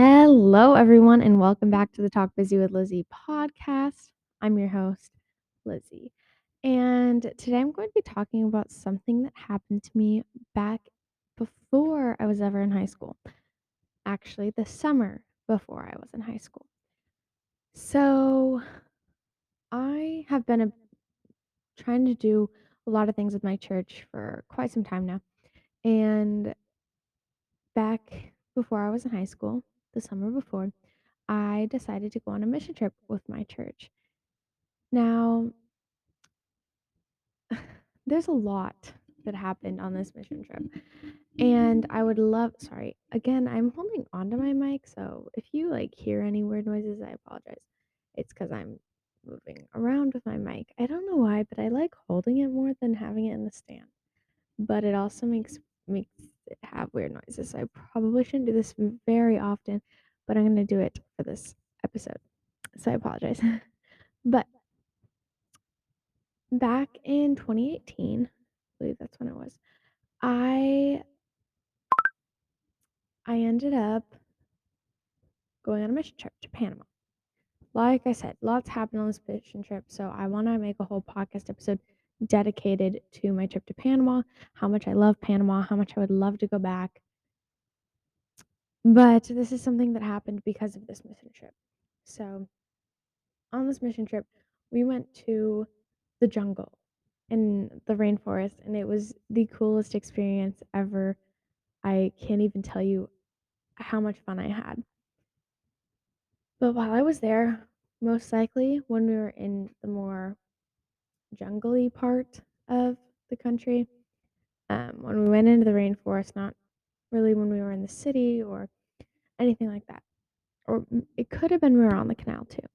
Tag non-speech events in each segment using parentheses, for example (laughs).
Hello, everyone, and welcome back to the Talk Busy with Lizzie podcast. I'm your host, Lizzie. And today I'm going to be talking about something that happened to me back before I was ever in high school. Actually, the summer before I was in high school. So, I have been a, trying to do a lot of things with my church for quite some time now. And back before I was in high school, the summer before, I decided to go on a mission trip with my church. Now, (sighs) there's a lot that happened on this mission trip. And I would love, sorry, again, I'm holding onto my mic. So if you like hear any weird noises, I apologize. It's because I'm moving around with my mic. I don't know why, but I like holding it more than having it in the stand. But it also makes makes have weird noises. So I probably shouldn't do this very often, but I'm going to do it for this episode. So I apologize. (laughs) but back in 2018, I believe that's when it was, I I ended up going on a mission trip to Panama. Like I said, lots happened on this mission trip, so I want to make a whole podcast episode dedicated to my trip to Panama, how much I love Panama, how much I would love to go back. But this is something that happened because of this mission trip. So, on this mission trip, we went to the jungle in the rainforest, and it was the coolest experience ever. I can't even tell you how much fun I had. But while I was there, most likely when we were in the more jungly part of the country, um, when we went into the rainforest, not really when we were in the city or anything like that. Or it could have been we were on the canal too.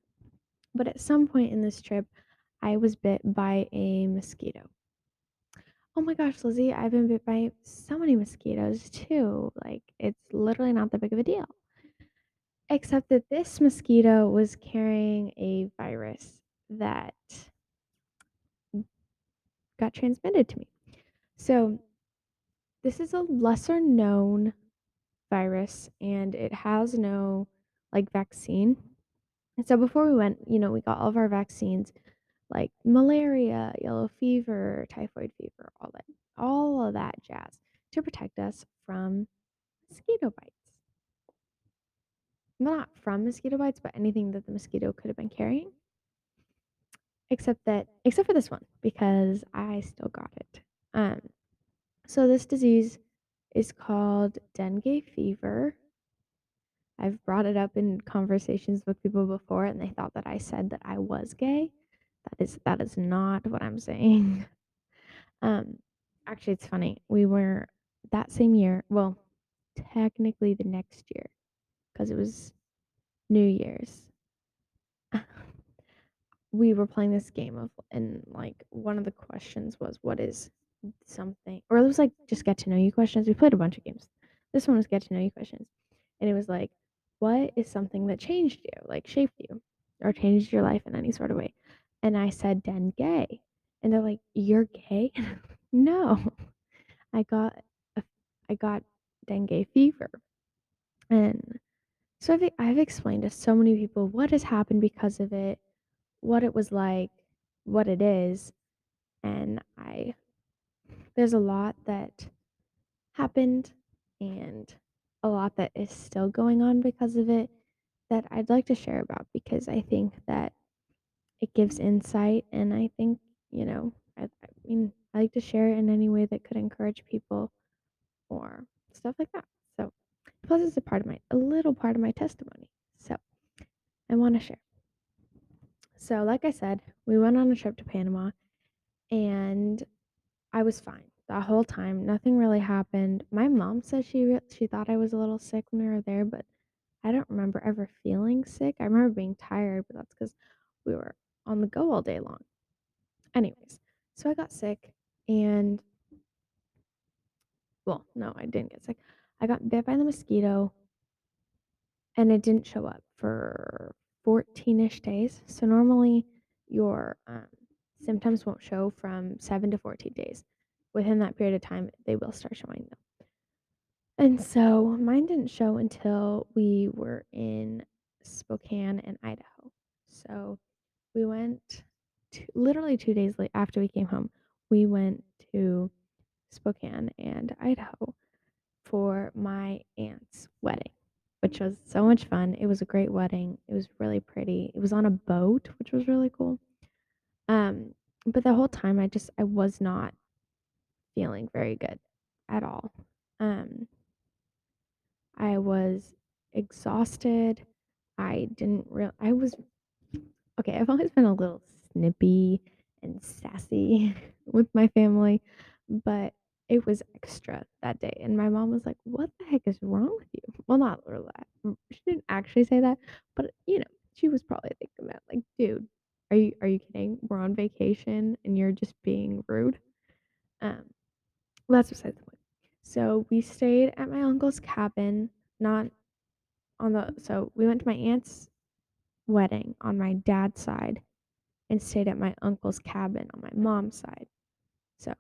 But at some point in this trip, I was bit by a mosquito. Oh my gosh, Lizzie, I've been bit by so many mosquitoes too. Like, it's literally not that big of a deal. Except that this mosquito was carrying a virus that got transmitted to me. So, this is a lesser known virus and it has no like vaccine. And so before we went, you know, we got all of our vaccines like malaria, yellow fever, typhoid fever, all that all of that jazz to protect us from mosquito bites. Not from mosquito bites, but anything that the mosquito could have been carrying. Except that except for this one because I still got it. Um so this disease is called dengue fever. I've brought it up in conversations with people before and they thought that I said that I was gay. That is that is not what I'm saying. (laughs) Um actually it's funny. We were that same year, well, technically the next year because it was New Year's. We were playing this game of and like one of the questions was what is something or it was like just get to know you questions. We played a bunch of games. This one was get to know you questions. And it was like, what is something that changed you, like shaped you, or changed your life in any sort of way? And I said, den gay. And they're like, You're gay? (laughs) no. I got a, I got dengue fever. And so I've, I've explained to so many people what has happened because of it, what it was like, what it is. And I there's a lot that happened and a lot that is still going on because of it that I'd like to share about because I think that it gives insight and I think, you know, I, I mean, I like to share it in any way that could encourage people or stuff like that. So, plus it's a part of my, a little part of my testimony. So, I want to share. So, like I said, we went on a trip to Panama and I was fine the whole time. Nothing really happened. My mom said she re- she thought I was a little sick when we were there, but I don't remember ever feeling sick. I remember being tired, but that's because we were on the go all day long. Anyways, so I got sick and well, no, I didn't get sick. I got bit by the mosquito and it didn't show up for 14ish days. So normally your um, symptoms won't show from 7 to 14 days. Within that period of time, they will start showing them. And so mine didn't show until we were in Spokane and Idaho. So we went to, literally two days late after we came home. We went to Spokane and Idaho for my aunt's wedding, which was so much fun. It was a great wedding. It was really pretty. It was on a boat, which was really cool. Um, but the whole time I just I was not feeling very good at all. Um, I was exhausted. I didn't real I was okay, I've always been a little snippy and sassy (laughs) with my family, but it was extra that day. And my mom was like, "What the heck is wrong with you?" Well, not really mm, She didn't actually say that, but you know, she was probably thinking about like, "Dude, are you are you kidding? We're on vacation and you're just being rude." Um, well, that's besides the point. So we stayed at my uncle's cabin, not on the so we went to my aunt's wedding on my dad's side and stayed at my uncle's cabin on my mom's side. So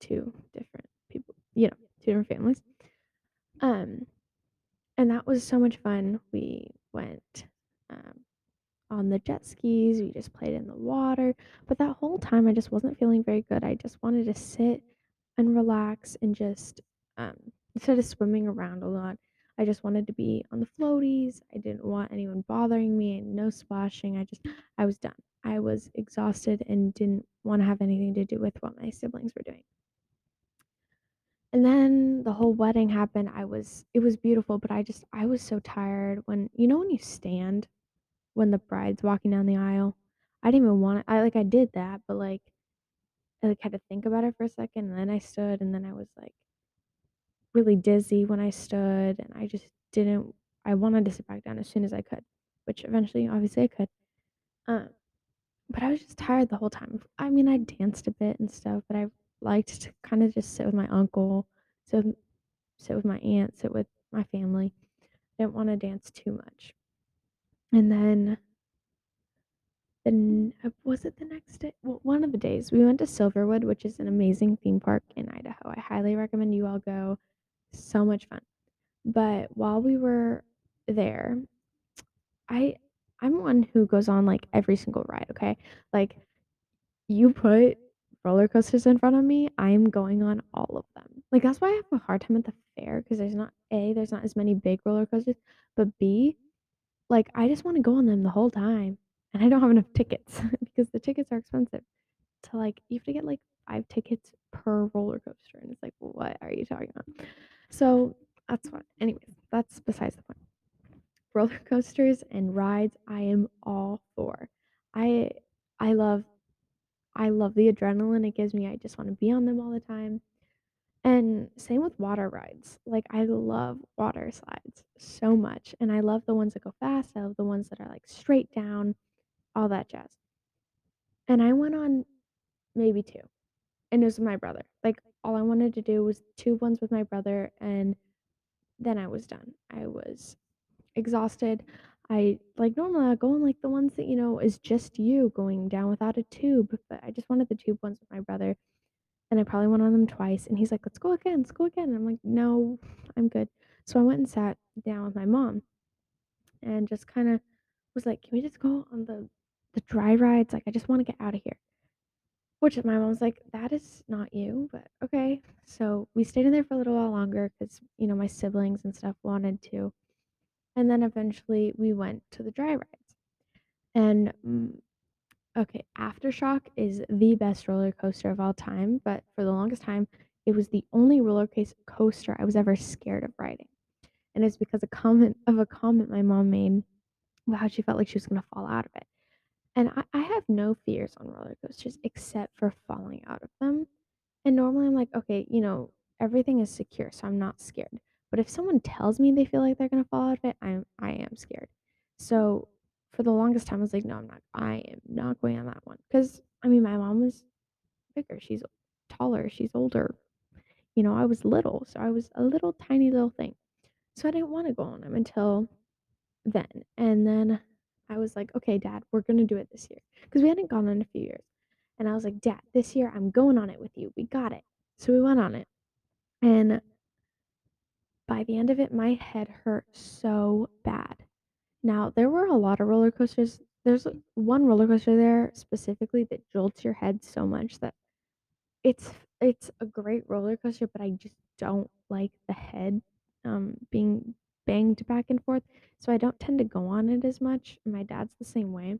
two different people, you know, two different families. Um, and that was so much fun. We went um, on the jet skis. We just played in the water. But that whole time, I just wasn't feeling very good. I just wanted to sit and relax and just, um, instead of swimming around a lot, I just wanted to be on the floaties. I didn't want anyone bothering me and no splashing. I just, I was done. I was exhausted and didn't want to have anything to do with what my siblings were doing. And then the whole wedding happened. I was, it was beautiful, but I just, I was so tired when, you know, when you stand when the bride's walking down the aisle. I didn't even want to I like I did that, but like I like had to think about it for a second and then I stood and then I was like really dizzy when I stood and I just didn't I wanted to sit back down as soon as I could, which eventually obviously I could. Um but I was just tired the whole time. I mean, I danced a bit and stuff, but I liked to kind of just sit with my uncle, sit sit with my aunt, sit with my family. I didn't want to dance too much. And then Then uh, was it the next day? Well, one of the days we went to Silverwood, which is an amazing theme park in Idaho. I highly recommend you all go. So much fun. But while we were there, I I'm one who goes on like every single ride, okay? Like you put roller coasters in front of me, I'm going on all of them. Like that's why I have a hard time at the fair because there's not A, there's not as many big roller coasters, but B, like I just want to go on them the whole time. And I don't have enough tickets (laughs) because the tickets are expensive. to like you have to get like five tickets per roller coaster and it's like what are you talking about so that's fine anyways that's besides the point roller (laughs) coasters and rides i am all for i i love i love the adrenaline it gives me i just want to be on them all the time and same with water rides like i love water slides so much and i love the ones that go fast i love the ones that are like straight down all that jazz and i went on maybe two and it was with my brother. Like all I wanted to do was two ones with my brother and then I was done. I was exhausted. I like normally I go on like the ones that you know is just you going down without a tube, but I just wanted the tube ones with my brother and I probably went on them twice and he's like, "Let's go again. Let's go again." And I'm like, "No, I'm good." So I went and sat down with my mom and just kind of was like, "Can we just go on the the dry rides? Like I just want to get out of here." Which my mom was like, "That is not you, but okay." So we stayed in there for a little while longer because, you know, my siblings and stuff wanted to. And then eventually we went to the dry rides. And mm, okay, Aftershock is the best roller coaster of all time, but for the longest time, it was the only roller coaster I was ever scared of riding. And it's because a comment (laughs) of a comment my mom made about how she felt like she was going to fall out of it. And I, I have no fears on roller coasters except for falling out of them. And normally I'm like, okay, you know, everything is secure, so I'm not scared. But if someone tells me they feel like they're gonna fall out of it, I'm I am scared. So for the longest time I was like, no, I'm not I am not going on that one. Because I mean my mom was bigger, she's taller, she's older. You know, I was little, so I was a little tiny little thing. So I didn't want to go on them until then. And then I was like, okay, dad, we're gonna do it this year. Because we hadn't gone on in a few years. And I was like, Dad, this year I'm going on it with you. We got it. So we went on it. And by the end of it, my head hurt so bad. Now, there were a lot of roller coasters. There's one roller coaster there specifically that jolts your head so much that it's it's a great roller coaster, but I just don't like the head um being banged back and forth. So I don't tend to go on it as much. My dad's the same way.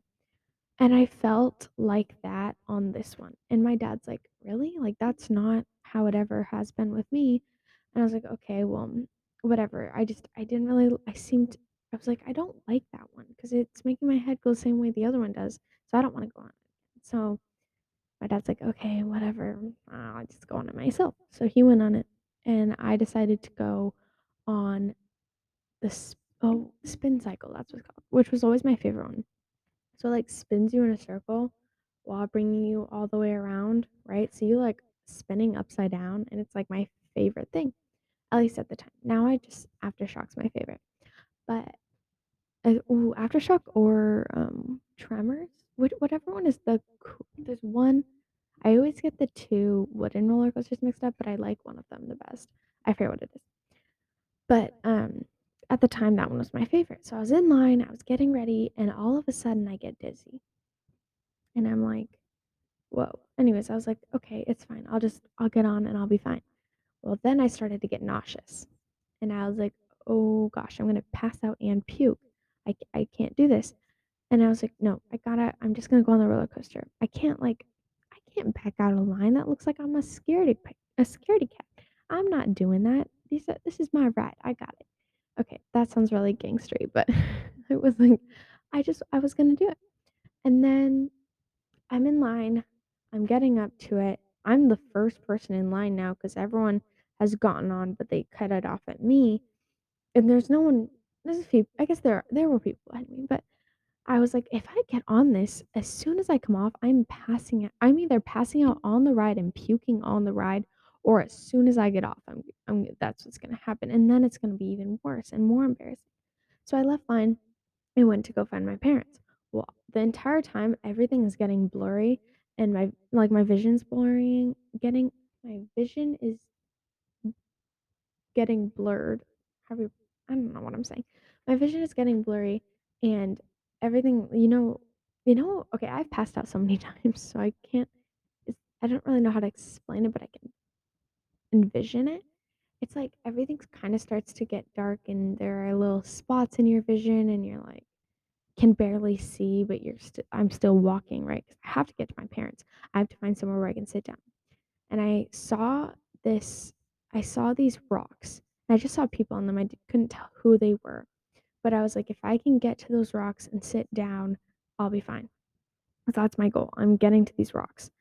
And I felt like that on this one. And my dad's like, "Really? Like that's not how it ever has been with me." And I was like, "Okay, well, whatever." I just I didn't really I seemed I was like, "I don't like that one because it's making my head go the same way the other one does. So I don't want to go on it." So my dad's like, "Okay, whatever. I'll just go on it myself." So he went on it and I decided to go on the sp- oh, spin cycle, that's what's called, which was always my favorite one. So it, like spins you in a circle while bringing you all the way around, right? So you like spinning upside down, and it's like my favorite thing, at least at the time. Now I just Aftershock's my favorite, but uh, ooh, Aftershock or um Tremors, which whatever one is the there's one. I always get the two wooden roller coasters mixed up, but I like one of them the best. I forget what it is. But, um, at the time, that one was my favorite. So I was in line, I was getting ready, and all of a sudden I get dizzy. And I'm like, whoa. Anyways, I was like, okay, it's fine. I'll just, I'll get on and I'll be fine. Well, then I started to get nauseous. And I was like, oh gosh, I'm going to pass out and puke. I, I can't do this. And I was like, no, I gotta, I'm just going to go on the roller coaster. I can't, like, I can't back out of line. That looks like I'm a scaredy, a scaredy cat. I'm not doing that. These are, this is my ride. I got it. Okay, that sounds really gangstery, but (laughs) it was like I just I was gonna do it. And then I'm in line. I'm getting up to it. I'm the first person in line now because everyone has gotten on, but they cut it off at me. And there's no one. There's a few. I guess there there were people ahead of me, but I was like, if I get on this, as soon as I come off, I'm passing it. I'm either passing out on the ride and puking on the ride, or as soon as I get off, I'm, I'm that's what's gonna happen, and then it's gonna be even worse and more embarrassing. So I left line and went to go find my parents. Well, the entire time everything is getting blurry and my like my vision's blurring, getting my vision is getting blurred. You, I don't know what I'm saying. My vision is getting blurry and everything, you know, you know, okay, I've passed out so many (laughs) times, so I can't I don't really know how to explain it, but I can envision it. It's like everything kind of starts to get dark and there are little spots in your vision and you're like can barely see, but you're still I'm still walking, right? 'Cause I have to get to my parents. I have to find somewhere where I can sit down. And I saw this I saw these rocks. And I just saw people on them. I d- couldn't tell who they were. But I was like, if I can get to those rocks and sit down, I'll be fine. So that's my goal. I'm getting to these rocks.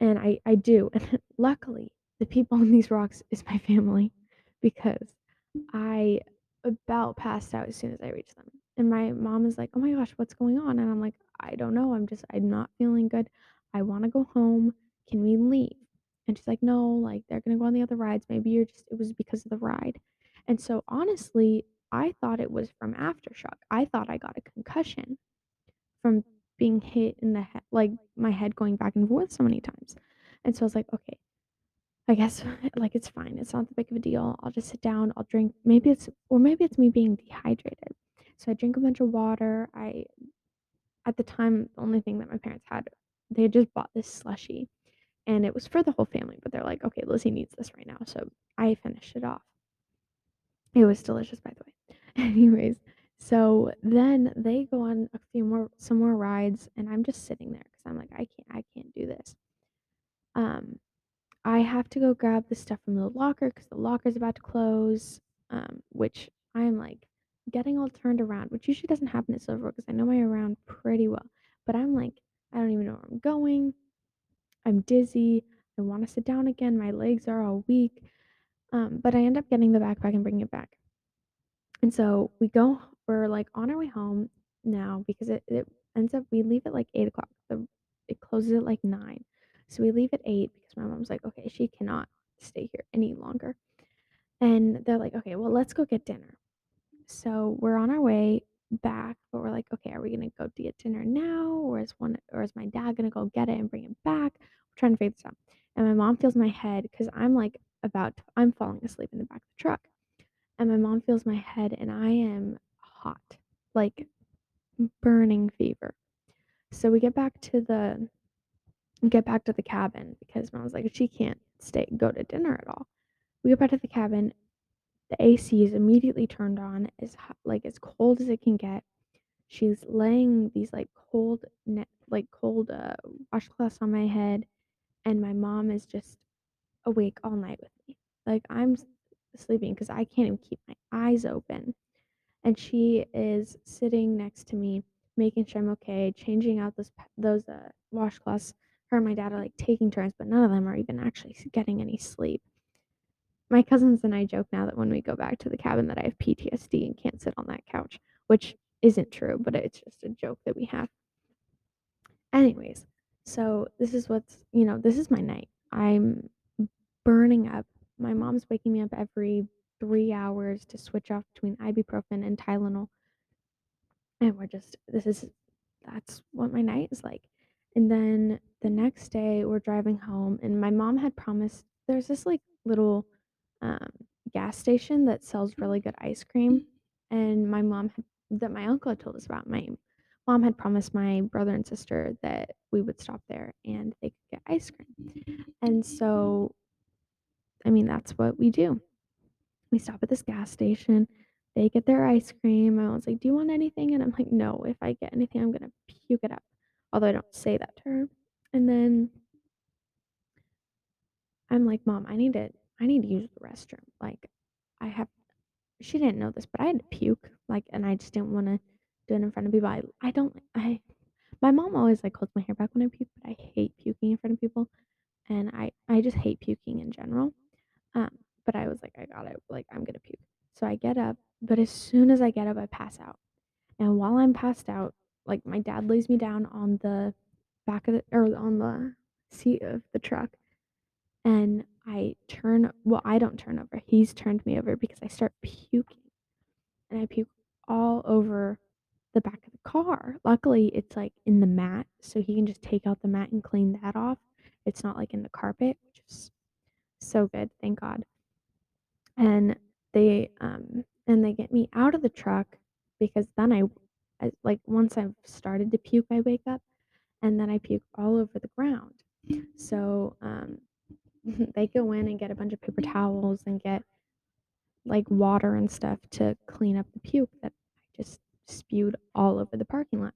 And I I do. And (laughs) luckily, the people on these rocks is my family because I about passed out as soon as I reached them. And my mom is like, "Oh my gosh, what's going on?" And I'm like, "I don't know. I'm just I'm not feeling good. I want to go home. Can we leave?" And she's like, "No, like they're going to go on the other rides. Maybe you're just it was because of the ride." And so honestly, I thought it was from aftershock. I thought I got a concussion from being hit in the head, like my head going back and forth so many times. And so I was like, "Okay, I guess (laughs) like it's fine. It's not that big of a deal. I'll just sit down. I'll drink. Maybe it's or maybe it's me being dehydrated. So I drink a bunch of water. I at the time the only thing that my parents had, they had just bought this slushy and it was for the whole family, but they're like, "Okay, Lizzie needs this right now." So I finished it off. It was delicious by the way. (laughs) Anyways, so then they go on a few more some more rides and I'm just sitting there cuz I'm like, "I can't I can't do this." Um I have to go grab the stuff from the locker because the locker's about to close, um, which I'm like getting all turned around, which usually doesn't happen at Silver because I know my around pretty well. But I'm like, I don't even know where I'm going. I'm dizzy. I want to sit down again. My legs are all weak. Um, but I end up getting the backpack and bringing it back. And so we go, we're like on our way home now because it, it ends up, we leave at like eight o'clock. The, it closes at like nine. So we leave at eight because my mom's like, okay, she cannot stay here any longer. And they're like, okay, well, let's go get dinner. So we're on our way back, but we're like, okay, are we gonna go get dinner now? Or is one or is my dad gonna go get it and bring it back? We're trying to figure this out. And my mom feels my head because I'm like about to, I'm falling asleep in the back of the truck. and my mom feels my head, and I am hot, like burning fever. So we get back to the get back to the cabin because mom's like she can't stay go to dinner at all. We get back to the cabin. The AC is immediately turned on, as hot, like as cold as it can get. She's laying these like cold, ne- like cold uh, washcloths on my head, and my mom is just awake all night with me. Like I'm sleeping because I can't even keep my eyes open. And she is sitting next to me, making sure I'm okay, changing out those those uh, washcloths. Her and my dad are like taking turns, but none of them are even actually getting any sleep. My cousins and I joke now that when we go back to the cabin that I have PTSD and can't sit on that couch, which isn't true, but it's just a joke that we have. Anyways, so this is what's, you know, this is my night. I'm burning up. My mom's waking me up every three hours to switch off between ibuprofen and Tylenol. And we're just, this is, that's what my night is like. And then the next day, we're driving home, and my mom had promised there's this like little um, gas station that sells really good ice cream. And my mom had, that my uncle had told us about. My mom had promised my brother and sister that we would stop there and they could get ice cream. And so, I mean, that's what we do. We stop at this gas station. They get their ice cream. My mom's like, Do you want anything? And I'm like, No, if I get anything, I'm going to puke it up. Although I don't say that to her. And then I'm like, Mom, I need to, I need to use the restroom. Like, I have, she didn't know this, but I had to puke. Like, and I just didn't want to do it in front of people. I, I don't, I, my mom always like holds my hair back when I puke, but I hate puking in front of people. And I, I just hate puking in general. Um, but I was like, I got it. Like, I'm gonna puke. So I get up, but as soon as I get up, I pass out. And while I'm passed out, like my dad lays me down on the back of the or on the seat of the truck, and I turn. Well, I don't turn over. He's turned me over because I start puking, and I puke all over the back of the car. Luckily, it's like in the mat, so he can just take out the mat and clean that off. It's not like in the carpet, which is so good. Thank God and they um and they get me out of the truck because then I, I like once I've started to puke I wake up and then I puke all over the ground. So um (laughs) they go in and get a bunch of paper towels and get like water and stuff to clean up the puke that I just spewed all over the parking lot.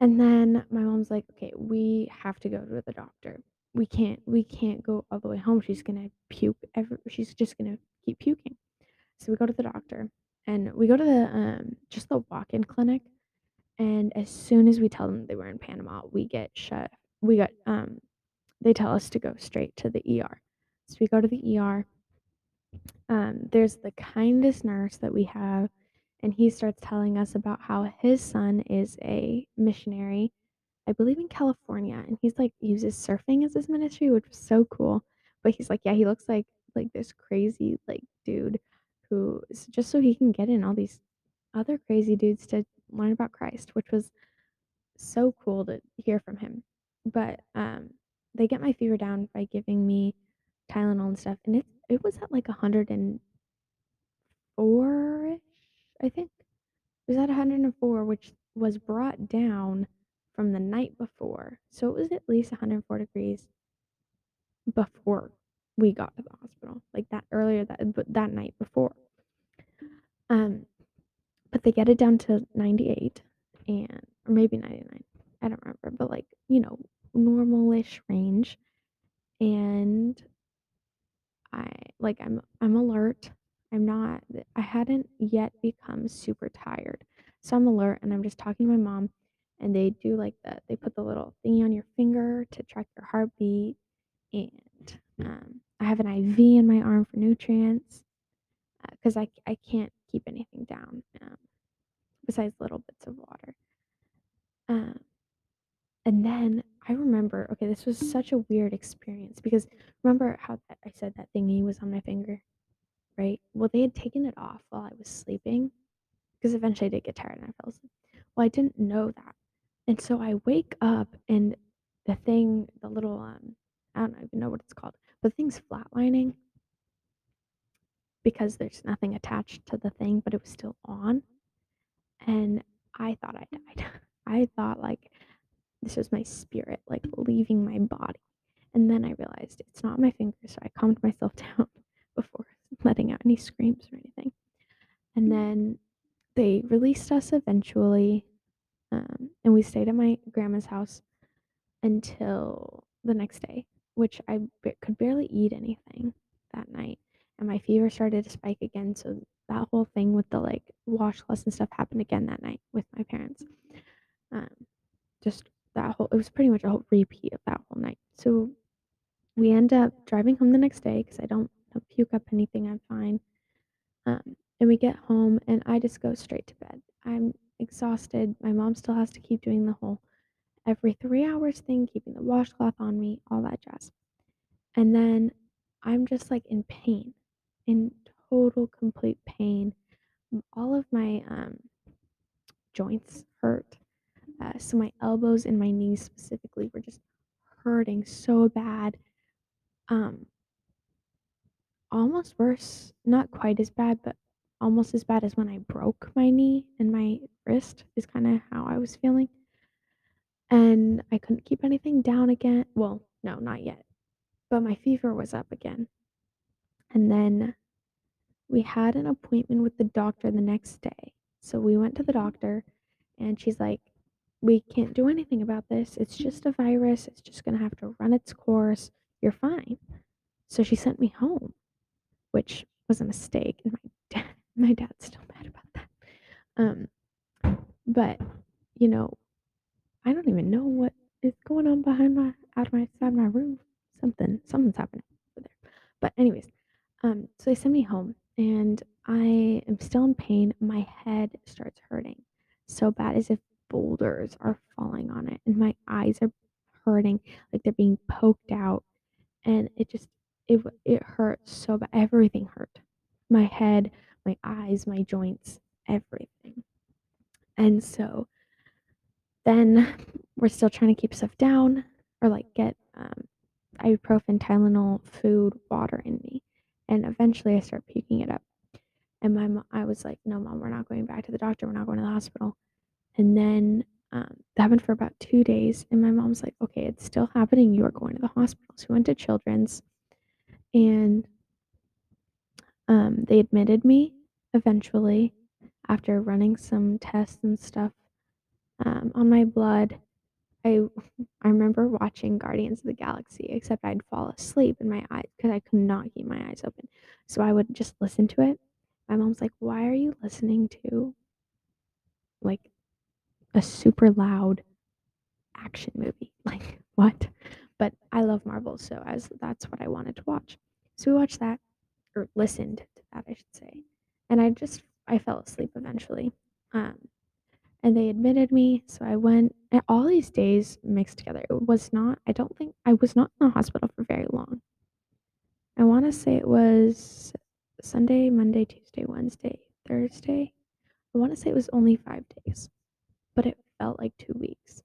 And then my mom's like, "Okay, we have to go to the doctor. We can't we can't go all the way home. She's going to puke every she's just going to keep puking." So we go to the doctor and we go to the um just the walk-in clinic and as soon as we tell them they were in Panama, we get shut we got um they tell us to go straight to the ER. So we go to the ER. Um there's the kindest nurse that we have and he starts telling us about how his son is a missionary I believe in California and he's like uses surfing as his ministry, which was so cool. But he's like, yeah, he looks like like this crazy like dude who is just so he can get in all these other crazy dudes to learn about Christ, which was so cool to hear from him. But um they get my fever down by giving me Tylenol and stuff, and it it was at like 104ish, I think. It was at 104, which was brought down from the night before. So it was at least 104 degrees before we got to the hospital, like that earlier that but that night before. Um, but they get it down to 98 and or maybe 99. I don't remember, but like, you know, normalish range. And I like I'm I'm alert. I'm not I hadn't yet become super tired. So I'm alert and I'm just talking to my mom and they do like the they put the little thingy on your finger to track your heartbeat and um, I have an IV in my arm for nutrients because I I can't keep anything down um, besides little bits of water. Um, and then I remember, okay, this was such a weird experience because remember how I said that thingy was on my finger, right? Well, they had taken it off while I was sleeping because eventually I did get tired and I fell asleep. Well, I didn't know that. And so I wake up and the thing, the little, um, I don't even know what it's called, but the thing's flatlining. because there's nothing attached to the thing, but it was still on. And I thought I died. (laughs) I thought like this was my spirit like leaving my body. And then I realized it's not my fingers, so I calmed myself (laughs) down before letting out any screams or anything. And then they released us eventually, um, and we stayed at my grandma's house until the next day, which I b- could barely eat anything that night. And my fever started to spike again. So that whole thing with the like washcloths and stuff happened again that night with my parents. Um, just that whole, it was pretty much a whole repeat of that whole night. So we end up driving home the next day because I don't, puke up anything. I'm fine. Um, and we get home and I just go straight to bed. I'm exhausted. My mom still has to keep doing the whole every three hours thing, keeping the washcloth on me, all that jazz. And then I'm just like in pain, in total complete pain. All of my um, joints hurt. Uh, so my elbows and my knees specifically were just hurting so bad. Um, almost worse, not quite as bad, but almost as bad as when I broke my knee and my wrist is kind of how I was feeling. And I couldn't keep anything down again. Well, no, not yet. But my fever was up again. And then we had an appointment with the doctor the next day. So we went to the doctor and she's like, We can't do anything about this. It's just a virus. It's just going to have to run its course. You're fine. So she sent me home, which was a mistake. And my (laughs) dad, my dad's still mad about that. Um, but, you know, I don't even know what is going on behind my, out of my, side my room. Something, something's happening over there. But, anyways, um, so they send me home and I am still in pain. My head starts hurting so bad as if boulders are falling on it, and my eyes are hurting like they're being poked out, and it just it it hurt so bad. Everything hurt. My head, my eyes, my joints, everything. And so then we're still trying to keep stuff down or like get um, ibuprofen, Tylenol, food, water in me. And eventually I start puking it up. And my mom, I was like, no, mom, we're not going back to the doctor. We're not going to the hospital. And then um, that happened for about two days. And my mom's like, okay, it's still happening. You are going to the hospital. So we went to Children's and um, they admitted me eventually after running some tests and stuff um, on my blood. I I remember watching Guardians of the Galaxy, except I'd fall asleep in my eyes because I could not keep my eyes open. So I would just listen to it. My mom's like, "Why are you listening to like a super loud action movie? (laughs) Like what?" But I love Marvel, so as that's what I wanted to watch. So we watched that or listened to that, I should say. And I just I fell asleep eventually. Um, and they admitted me, so I went. And all these days mixed together. It was not. I don't think I was not in the hospital for very long. I want to say it was Sunday, Monday, Tuesday, Wednesday, Thursday. I want to say it was only five days, but it felt like two weeks.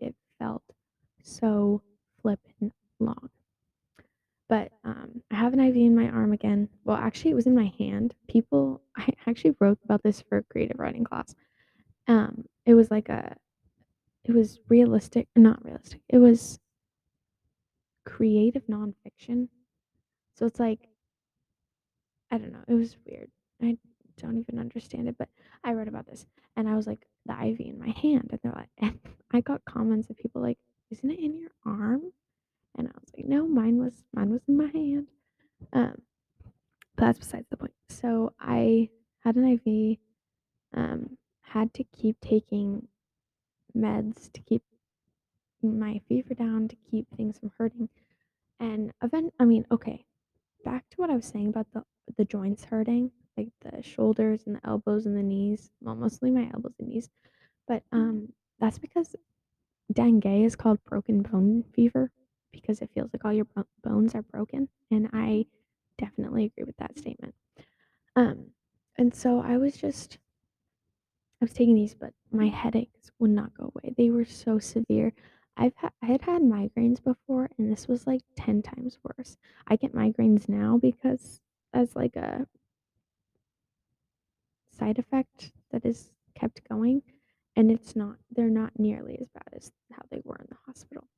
It felt so flippin' long. But um, I have an IV in my arm again. Well, actually, it was in my hand. People, (laughs) I actually wrote about this for a creative writing class. Um, it was like a, it was realistic, not realistic. It was creative nonfiction. So it's like, I don't know. It was weird. I don't even understand it, but I read about this and I was like, the IV in my hand. And they're like, (laughs) and I got comments of people like, isn't it in your arm? And I was like, no, mine was mine was in my hand. Um, but that's besides the point. So I had an IV, um, had to keep taking meds to keep my fever down, to keep things from hurting. And event I mean, okay, back to what I was saying about the the joints hurting, like the shoulders and the elbows and the knees. Well, mostly my elbows and knees. But um that's because dengue is called broken bone fever because it feels like all your bones are broken. And I definitely agree with that statement. Um, and so I was just, I was taking these, but my headaches would not go away. They were so severe. I've ha- I had had migraines before, and this was like ten times worse. I get migraines now because as like a side effect that is kept going and it's not they're not nearly as bad as how they were in the hospital.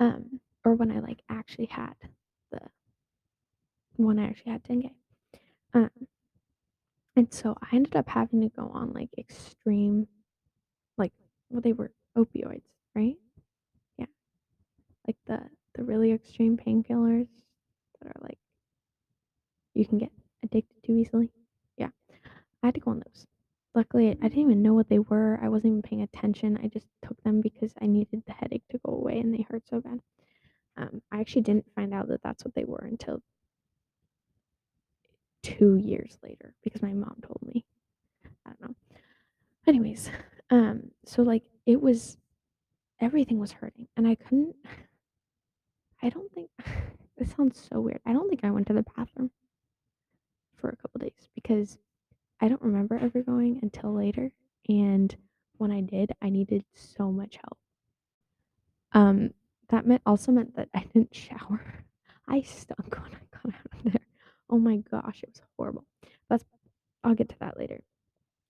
Um or when i like actually had the when i actually had dengue. Um and so i ended up having to go on like extreme like well they were opioids right? Yeah. Like the the really extreme painkillers that are like you can get addicted to easily i had to go on those luckily I didn't even know what they were. I wasn't even paying attention. I just took them because I needed the headache to go away and they hurt so bad. Um, I actually didn't find out that that's what they were until two years later because my mom told me. I don't know. Anyways, (laughs) um, so like it was everything was hurting and I couldn't. (sighs) I don't think (sighs) this sounds so weird. I don't think I went to the bathroom for a couple days because I don't remember ever going until later. And when I did, I needed so much help. Um, that meant also meant that I didn't (laughs) shower. I stunk when I got out of there. Oh my gosh, it was horrible. But I'll get to that later.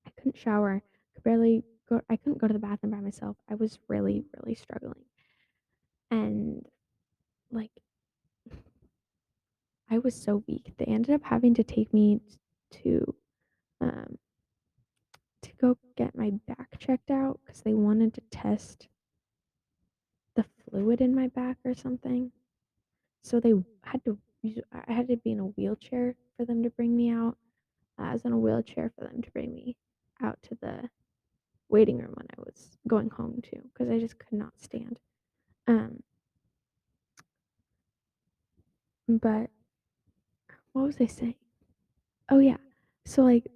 I couldn't shower. Could barely go. I couldn't go to the bathroom by myself. I was really, really struggling. And like, (sighs) I was so weak. They ended up having to take me to um, to go get my back checked out because they wanted to test the fluid in my back or something. So they had to, I had to be in a wheelchair for them to bring me out. I was in a wheelchair for them to bring me out to the waiting room when I was going home too because I just could not stand. Um, but what was I saying? Oh yeah, so like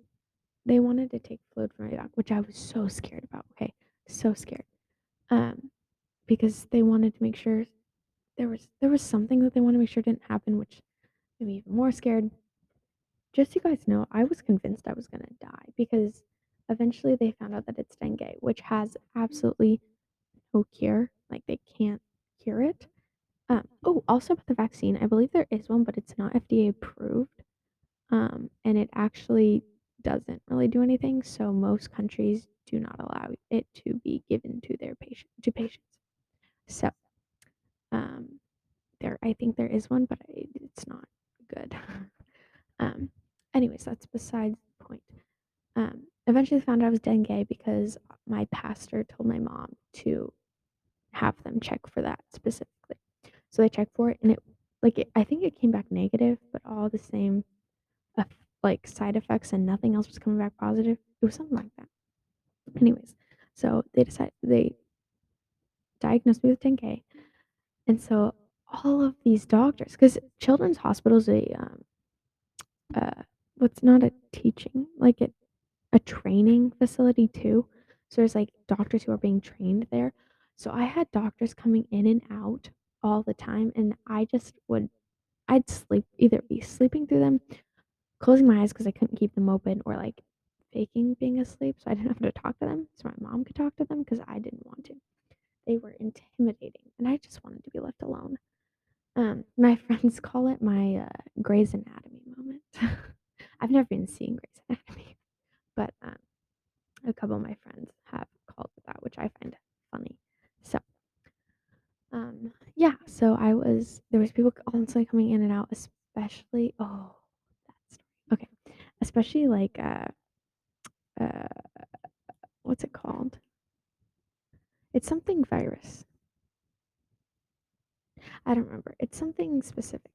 they wanted to take fluid from my back, which I was so scared about. Okay, so scared. Um, because they wanted to make sure there was there was something that they wanted to make sure didn't happen, which made me even more scared. Just so you guys know, I was convinced I was gonna die because eventually they found out that it's dengue, which has absolutely no cure. Like they can't cure it. Um, oh, also about the vaccine, I believe there is one, but it's not FDA approved. Um, and it actually doesn't really do anything. So most countries do not allow it to be given to their patient to patients. So, um, there I think there is one, but it's not good. (laughs) um, anyways, that's besides the point. Um, eventually found out I was dengue because my pastor told my mom to have them check for that specifically. So they checked for it, and it like it, I think it came back negative, but all the same, like side effects and nothing else was coming back positive. It was something like that. Anyways, so they decided they diagnosed me with dengue. and so all of these doctors, because children's hospitals, a um, uh, what's not a teaching like a a training facility too. So there's like doctors who are being trained there. So I had doctors coming in and out all the time, and I just would I'd sleep either be sleeping through them, closing my eyes because I couldn't keep them open, or like faking being asleep so I didn't (laughs) have to talk to them, so my mom could talk to them because I didn't want to. They were intimidating, and I just wanted to be left alone. Um, my (laughs) friends call it my uh, Grey's Anatomy moment. (laughs) I've never been seeing Grey's Anatomy, but um, a couple of my friends have called it that, which I find funny. So, um, yeah, so I was there was people constantly coming in and out, especially oh, especially like uh, uh, what's it called? It's something virus. I don't remember. It's something specific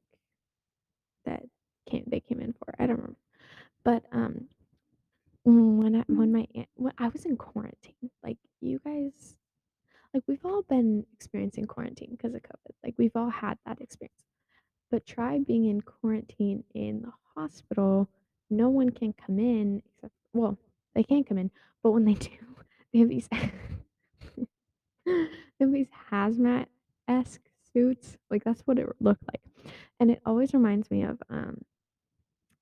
that came they came in for. I don't remember. But um when I when my aunt when I was in quarantine, like you guys like we've all been experiencing quarantine because of COVID. Like we've all had that experience. But try being in quarantine in the hospital. No one can come in except well, they can't come in, but when they (laughs) do, they have these (laughs) they have these hazmat esque suits. Like that's what it looked like. And it always reminds me of um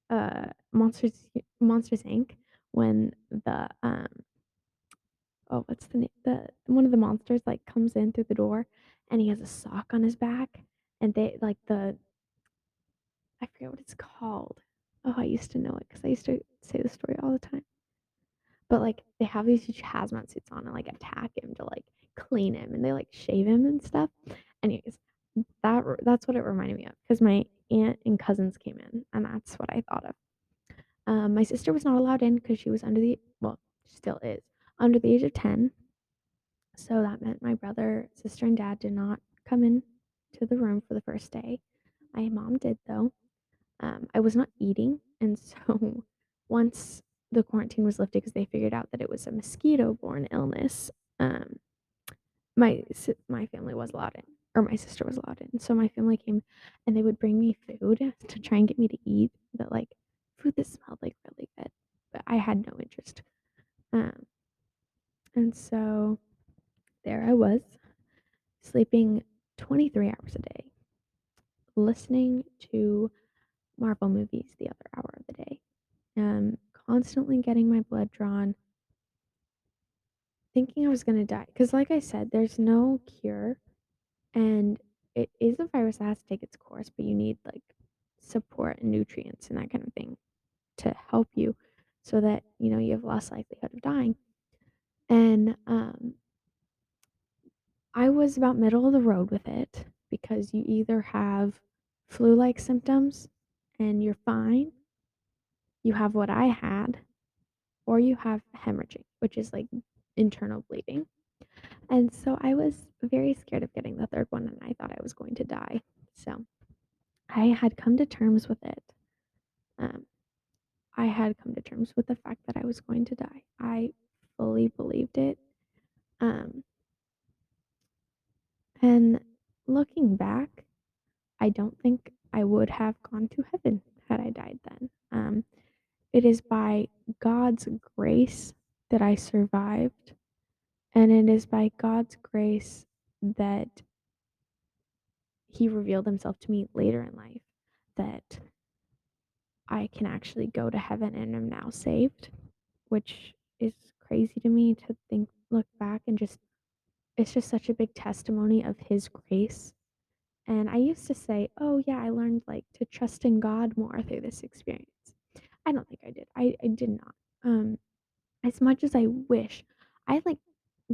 uh Monsters Monsters Inc. when the um oh what's the name the one of the monsters like comes in through the door and he has a sock on his back and they like the I forget what it's called. Oh, I used to know it because I used to say the story all the time. But, like, they have these huge hazmat suits on and, like, attack him to, like, clean him, and they, like, shave him and stuff. Anyways, that that's what it reminded me of because my aunt and cousins came in, and that's what I thought of. Um, my sister was not allowed in because she was under the well, she still is, under the age of 10. So that meant my brother, sister, and dad did not come in to the room for the first day. My mom did though. Um, I was not eating, and so (laughs) once the quarantine was lifted because they figured out that it was a mosquito-borne illness, um, my my family was allowed in, or my sister was allowed in. So my family came, and they would bring me food (laughs) to try and get me to eat, but, like, food that smelled, like, really good, but I had no interest. Um, and so there I was, sleeping 23 hours a day, listening to Marvel movies the other hour of the day, um, constantly getting my blood drawn, thinking I was gonna die. Because, like I said, there's no cure, and it is a virus that has to take its course, but you need like support and nutrients and that kind of thing to help you so that you know you have less likelihood of dying. And um, I was about middle of the road with it because you either have flu like symptoms and you're fine, you have what I had, or you have hemorrhaging, which is like internal bleeding. And so I was very scared of getting the third one and I thought I was going to die. So I had come to terms with it. Um, I had come to terms with the fact that I was going to die. I fully believed it. Um, and looking back, I don't think I would have gone to heaven had I died then. Um, it is by God's grace that I survived, and it is by God's grace that He revealed Himself to me later in life that I can actually go to heaven and am now saved, which is crazy to me to think, look back and just, it's just such a big testimony of His grace. And I used to say, oh, yeah, I learned like to trust in God more through this experience. I don't think I did. I, I did not. Um, as much as I wish, I like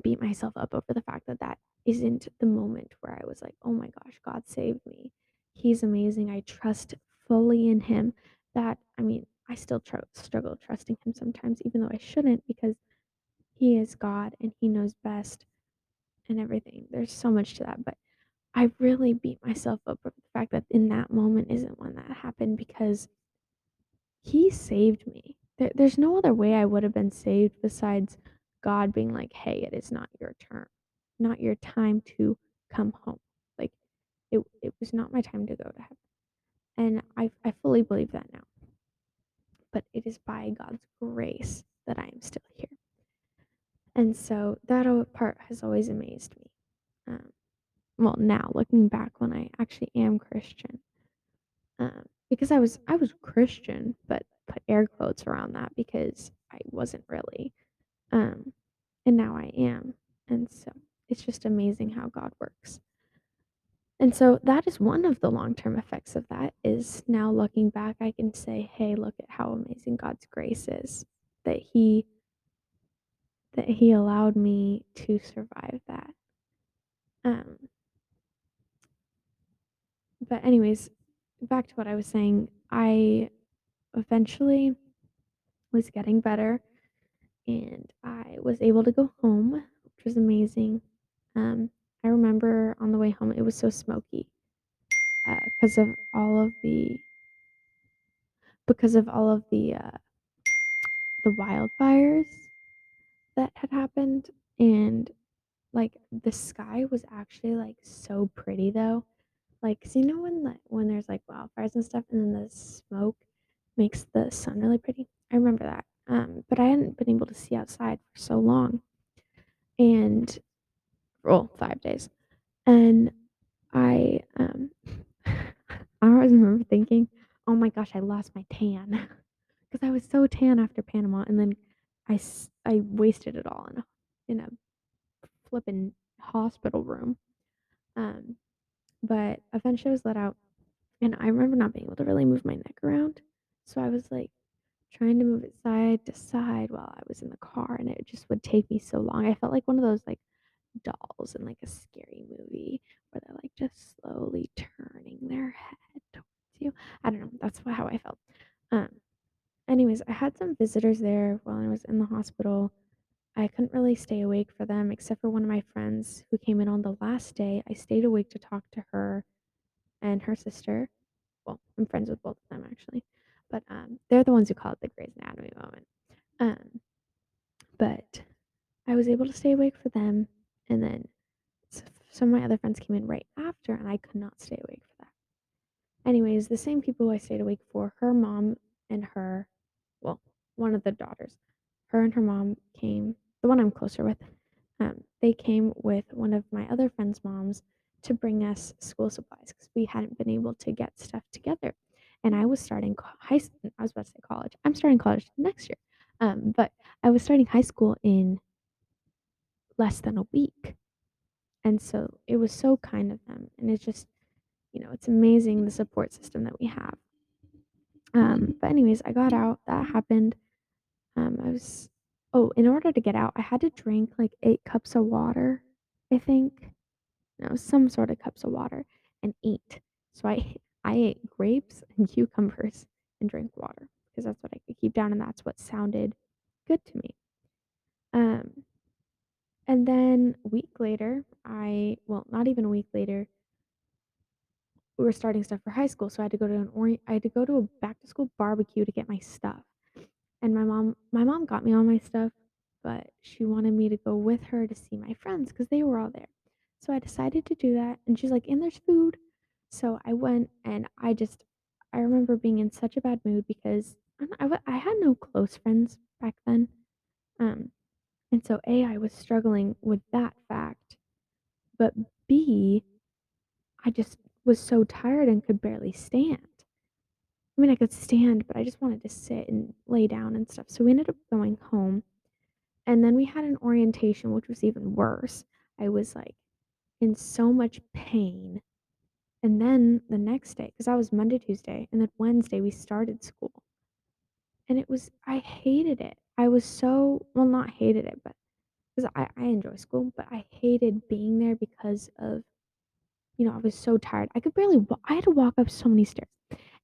beat myself up over the fact that that isn't the moment where I was like, oh my gosh, God saved me. He's amazing. I trust fully in Him. That, I mean, I still tr- struggle trusting Him sometimes, even though I shouldn't, because He is God and He knows best and everything. There's so much to that. But I really beat myself up for the fact that in that moment isn't when that happened because He saved me. There, there's no other way I would have been saved besides God being like, "Hey, it is not your turn, not your time to come home." Like it, it was not my time to go to heaven, and I, I fully believe that now. But it is by God's grace that I am still here, and so that part has always amazed me. Um, well, now looking back, when I actually am Christian, um, because I was I was Christian, but put air quotes around that because I wasn't really. Um, and now I am. And so it's just amazing how God works. And so that is one of the long-term effects of that is now looking back I can say, "Hey, look at how amazing God's grace is that he that he allowed me to survive that." Um but anyways, back to what I was saying, I eventually was getting better and I was able to go home, which was amazing. Um, I remember on the way home, it was so smoky because of all of the because of all of the uh, the wildfires that had happened, and like the sky was actually like so pretty though. Like, 'cause you know when the, when there's like wildfires and stuff, and then the smoke makes the sun really pretty. I remember that. Um, but I hadn't been able to see outside for so long, and well, five days, and I um, (laughs) I always remember thinking, oh my gosh, I lost my tan, (laughs) because I was so tan after Panama, and then i i wasted it all in a in a flipping hospital room. Um, but eventually I was let out, and I remember not being able to really move my neck around. So I was like trying to move it side to side while I was in the car, and it just would take me so long. I felt like one of those like dolls in like a scary movie where they're like just slowly turning their head towards you. I don't know. That's how I felt. Um. Anyways, I had some visitors there while I was in the hospital. I couldn't really stay awake for them except for one of my friends who came in on the last day. I stayed awake to talk to her and her sister. Well, I'm friends with both of them actually, but um, they're the ones who call it the Grey's Anatomy moment. Um, but I was able to stay awake for them, and then some of my other friends came in right after, and I could not stay awake for that. Anyways, the same people I stayed awake for, her mom and her, well, one of the daughters, her and her mom came, the one I'm closer with, um, they came with one of my other friends' moms to bring us school supplies because we hadn't been able to get stuff together. And I was starting high, s- I was about to say college. I'm starting college next year. Um, but I was starting high school in less than a week. And so it was so kind of them. And it's just, you know, it's amazing the support system that we have. Um, but anyways, I got out. That happened. Um, I was oh, in order to get out, I had to drink like 8 cups of water, I think. No, some sort of cups of water and eat. So I (laughs) I ate grapes and cucumbers and drank water because that's what I could keep down and that's what sounded good to me. Um, and then a week later, I well, not even a week later, we were starting stuff for high school, so I had to go to an ori- I had to go to a back to school barbecue to get my stuff. And my mom my mom got me all my stuff, but she wanted me to go with her to see my friends because they were all there. So I decided to do that, and she's like, "And there's food." So I went, and I just I remember being in such a bad mood because I I had no close friends back then. Um, and so A, I was struggling with that fact, but B, I just was so tired and could barely stand. I mean, I could stand, but I just wanted to sit and lay down and stuff. So we ended up going home And then we had an orientation, which was even worse. I was like in so much pain. And then the next day, because that was Monday, Tuesday, and then Wednesday we started school. And it was, I hated it. I was so, well, not hated it, but because I, I enjoy school, but I hated being there because of, you know, I was so tired. I could barely, wa- I had to walk up so many stairs.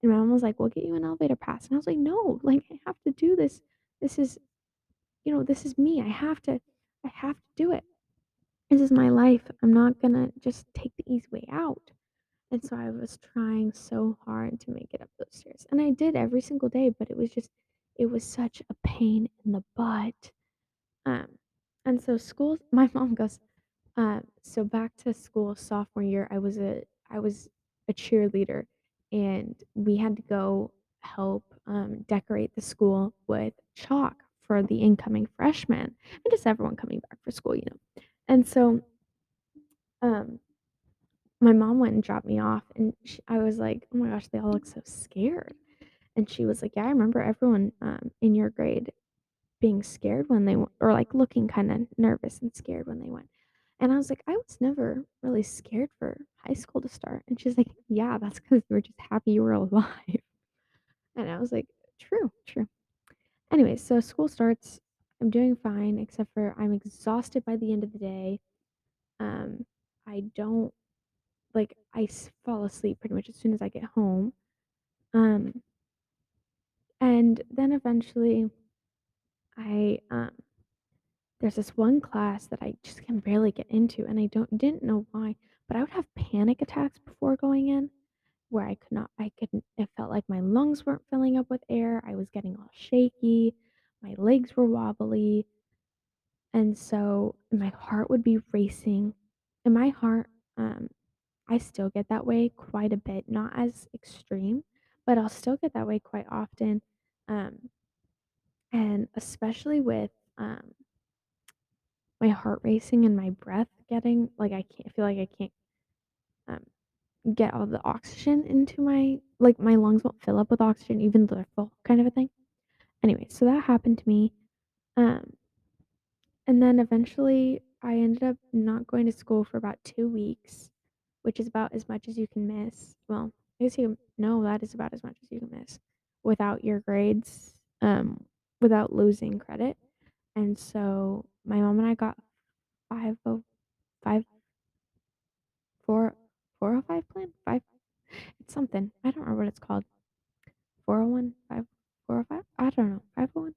And my mom was like, we'll get you an elevator pass. And I was like, no, like, I have to do this. This is, you know, this is me. I have to, I have to do it. This is my life. I'm not gonna just take the easy way out. And so I was trying so hard to make it up those stairs. And I did every single day, but it was just it was such a pain in the butt. Um and so school (laughs) my mom goes, uh, so back to school sophomore year, I was a I was a cheerleader and we had to go help um, decorate the school with chalk for the incoming freshmen and just everyone coming back for school, you know. And so um my mom went and dropped me off and sh I was like, "Oh my gosh, they all look so scared." And she was like, "Yeah, I remember everyone, um, in your grade being scared when they w or, like, looking kinda nervous and scared when they went." And I was like, "I was never really scared for high school to start." And she's like, "Yeah, that's because you were just happy you were alive." (laughs) And I was like, "True, true." Anyways, so school starts. I'm doing fine, except for I'm exhausted by the end of the day. Um, I don't like, I fall asleep pretty much as soon as I get home. Um, and then eventually I um there's this one class that I just can barely get into and I don't didn't know why, but I would have panic attacks before going in where I could not I couldn't it felt like my lungs weren't filling up with air. I was getting all shaky, my legs were wobbly, and so my heart would be racing. And my heart um I still get that way quite a bit, not as extreme, but I'll still get that way quite often. Um And especially with, um, my heart racing and my breath getting like, I can't feel like I can't, um, get all the oxygen into my like, my lungs won't fill up with oxygen even though they're full kind of a thing. Anyway, so that happened to me, um, and then eventually I ended up not going to school for about 2 weeks, which is about as much as you can miss. Well, I guess you no, that is about as much as you can miss. without your grades, um, without losing credit. And so my mom and I got five oh five four four oh five plan? Five it's something. I don't remember what it's called. 401 5 405? I don't know. 501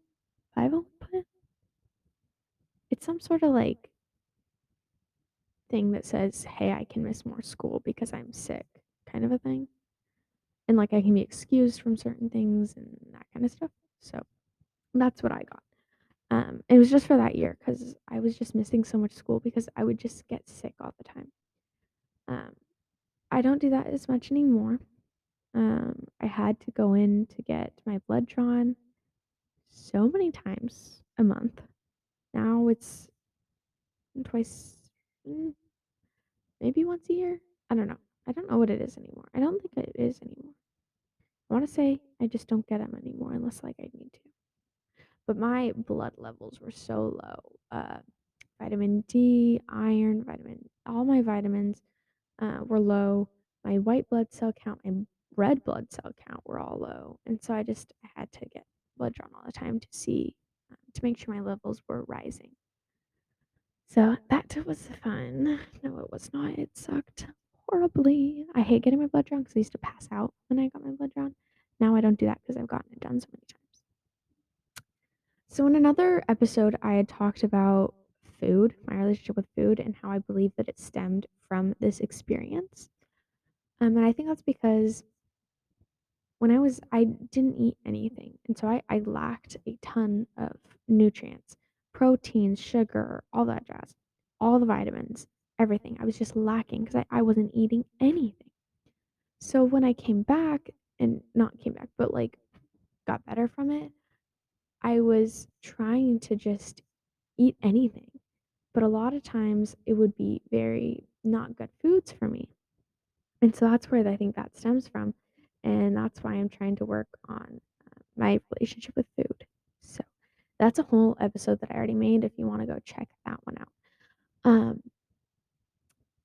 501 plan? It's some sort of like thing that says, "Hey, I can miss more school because I'm sick," kind of a thing. And like I can be excused from certain things and that kind of stuff. So that's what I got. Um, it was just for that year because I was just missing so much school because I would just get sick all the time. Um, I don't do that as much anymore. Um, I had to go in to get my blood drawn so many times a month. Now it's twice, mm, maybe once a year. I don't know. I don't know what it is anymore. I don't think it is anymore. I want to say I just don't get them anymore unless like I need to. But my blood levels were so low. Uh, vitamin D, iron, vitamin, all my vitamins uh, were low. My white blood cell count, my red blood cell count were all low, and so I just had to get blood drawn all the time to see uh, to make sure my levels were rising. So that was fun. No, it was not. It sucked horribly. I hate getting my blood drawn because I used to pass out when I got my blood drawn. Now I don't do that because I've gotten it done so many times. So in another episode, I had talked about food, my relationship with food, and how I believe that it stemmed from this experience. Um, and I think that's because when I was, I didn't eat anything, and so I, I lacked a ton of nutrients, proteins, sugar, all that jazz, all the vitamins, everything. I was just lacking because I, I wasn't eating anything. So when I came back, and not came back, but like got better from it, I was trying to just eat anything. But a lot of times it would be very not good foods for me. And so that's where I think that stems from. And that's why I'm trying to work on uh, my relationship with food. So that's a whole episode that I already made if you want to go check that one out. Um,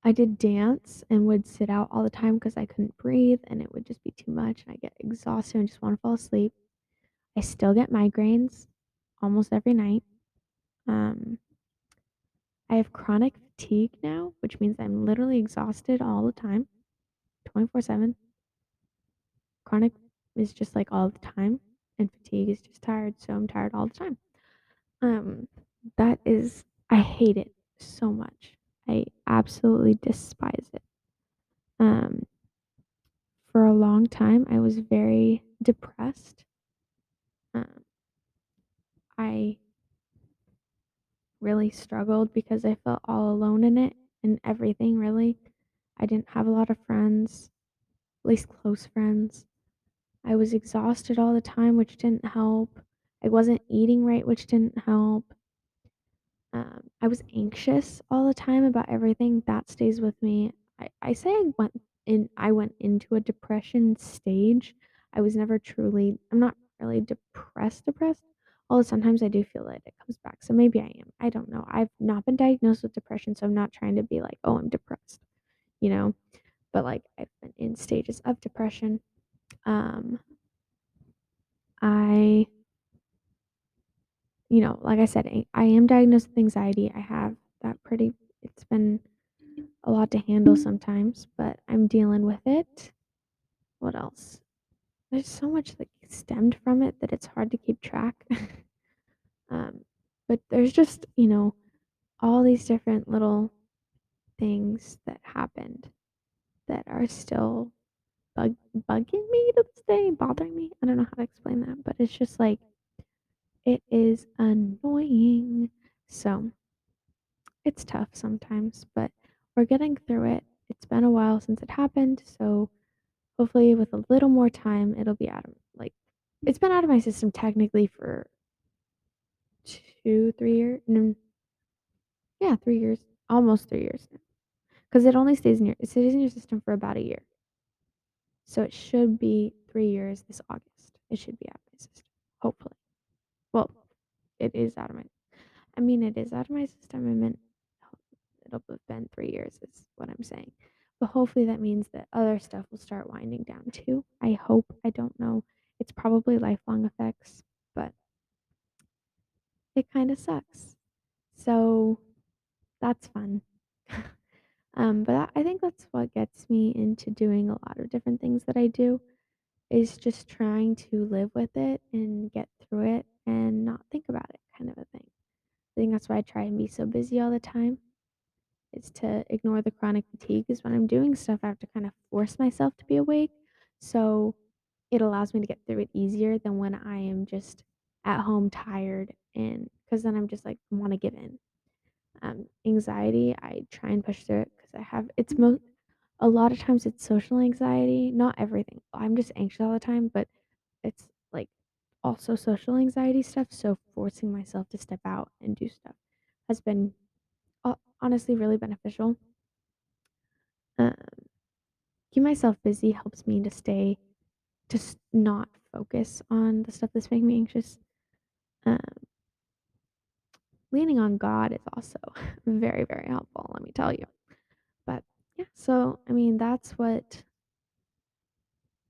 I did dance and would sit out all the time because I couldn't breathe and it would just be too much and I get exhausted and just want to fall asleep. I still get migraines almost every night. Um, I have chronic fatigue now, which means I'm literally exhausted all the time, 24 7. Chronic is just like all the time, and fatigue is just tired, so I'm tired all the time. Um, that is, I hate it so much. I absolutely despise it. Um, for a long time, I was very depressed. Um, I really struggled because I felt all alone in it and everything, really. I didn't have a lot of friends, at least close friends. I was exhausted all the time, which didn't help. I wasn't eating right, which didn't help. Um, I was anxious all the time about everything. That stays with me. I, I say I went in I went into a depression stage. I was never truly I'm not really depressed depressed. Although sometimes I do feel it, it comes back. So maybe I am. I don't know. I've not been diagnosed with depression, so I'm not trying to be like, oh, I'm depressed, you know? But like I've been in stages of depression. Um I you know, like I said, I, I am diagnosed with anxiety. I have that pretty, it's been a lot to handle sometimes, but I'm dealing with it. What else? There's so much that stemmed from it that it's hard to keep track. (laughs) um, but there's just, you know, all these different little things that happened that are still bug- bugging me to this day, bothering me. I don't know how to explain that, but it's just like it is annoying. So it's tough sometimes, but we're getting through it. It's been a while since it happened, so hopefully with a little more time it'll be out of like it's been out of my system technically for two, three years. Yeah, three years. Almost three years now. Because it only stays in your it stays in your system for about a year. So it should be three years this August. It should be out of my system. Hopefully. Well, it is out of my. I mean, it is out of my system. I meant it'll have been three years, is what I'm saying. But hopefully that means that other stuff will start winding down too. I hope. I don't know it's probably lifelong effects, but it kind of sucks. So that's fun. (laughs) um, but I think that's what gets me into doing a lot of different things that I do is just trying to live with it and get through it and not think about it, kind of a thing. I think that's why I try and be so busy all the time is to ignore the chronic fatigue is when I'm doing stuff, I have to kind of force myself to be awake. So it allows me to get through it easier than when I am just at home tired and because then I'm just like want to give in. Um, anxiety, I try and push through it because I have it's most a lot of times it's social anxiety, not everything. I'm just anxious all the time, but it's like also social anxiety stuff. So forcing myself to step out and do stuff has been honestly really beneficial. Um, keep myself busy helps me to stay to not focus on the stuff that's making me anxious. Um, leaning on God is also (laughs) very, very helpful, let me tell you. But yeah, so I mean, that's what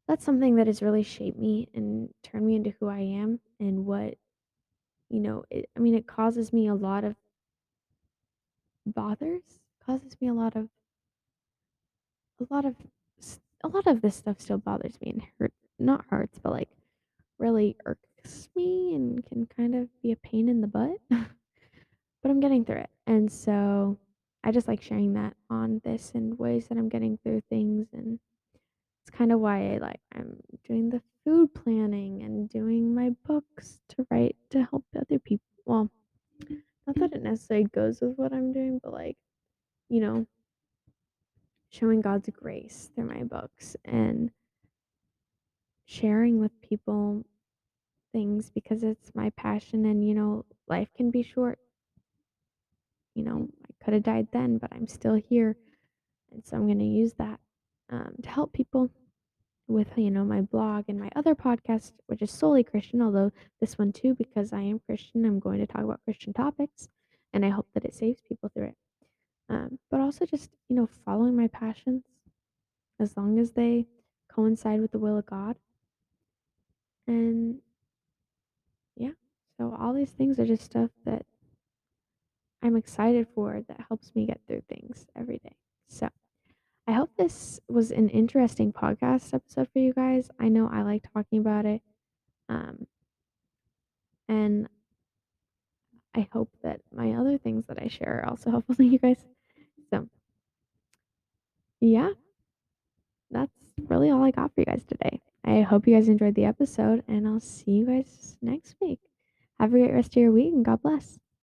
that's something that has really shaped me and turned me into who I am and what, you know, it, I mean, it causes me a lot of bothers, causes me a lot of a lot of a lot of this stuff still bothers me and hurt not hurts but like really irks me and can kind of be a pain in the butt. (laughs) But i'm getting through it. And so i just like sharing that on this and ways that i'm getting through things and it's kind of why i like i'm doing the food planning and doing my books to write to help other people well not that it necessarily goes with what i'm doing but like you know showing god's grace through my books and sharing with people things because it's my passion and you know life can be short. You know i could have died then but i'm still here and so i'm going to use that um, to help people with you know my blog and my other podcast which is solely christian although this one too because i am christian i'm going to talk about christian topics and i hope that it saves people through it um, but also just you know following my passions as long as they coincide with the will of god and yeah so all these things are just stuff that I'm excited for that helps me get through things every day. So, I hope this was an interesting podcast episode for you guys. I know I like talking about it. Um, and I hope that my other things that I share are also (laughs) helpful to you guys. So, yeah, that's really all I got for you guys today. I hope you guys enjoyed the episode, and I'll see you guys next week. Have a great rest of your week, and God bless.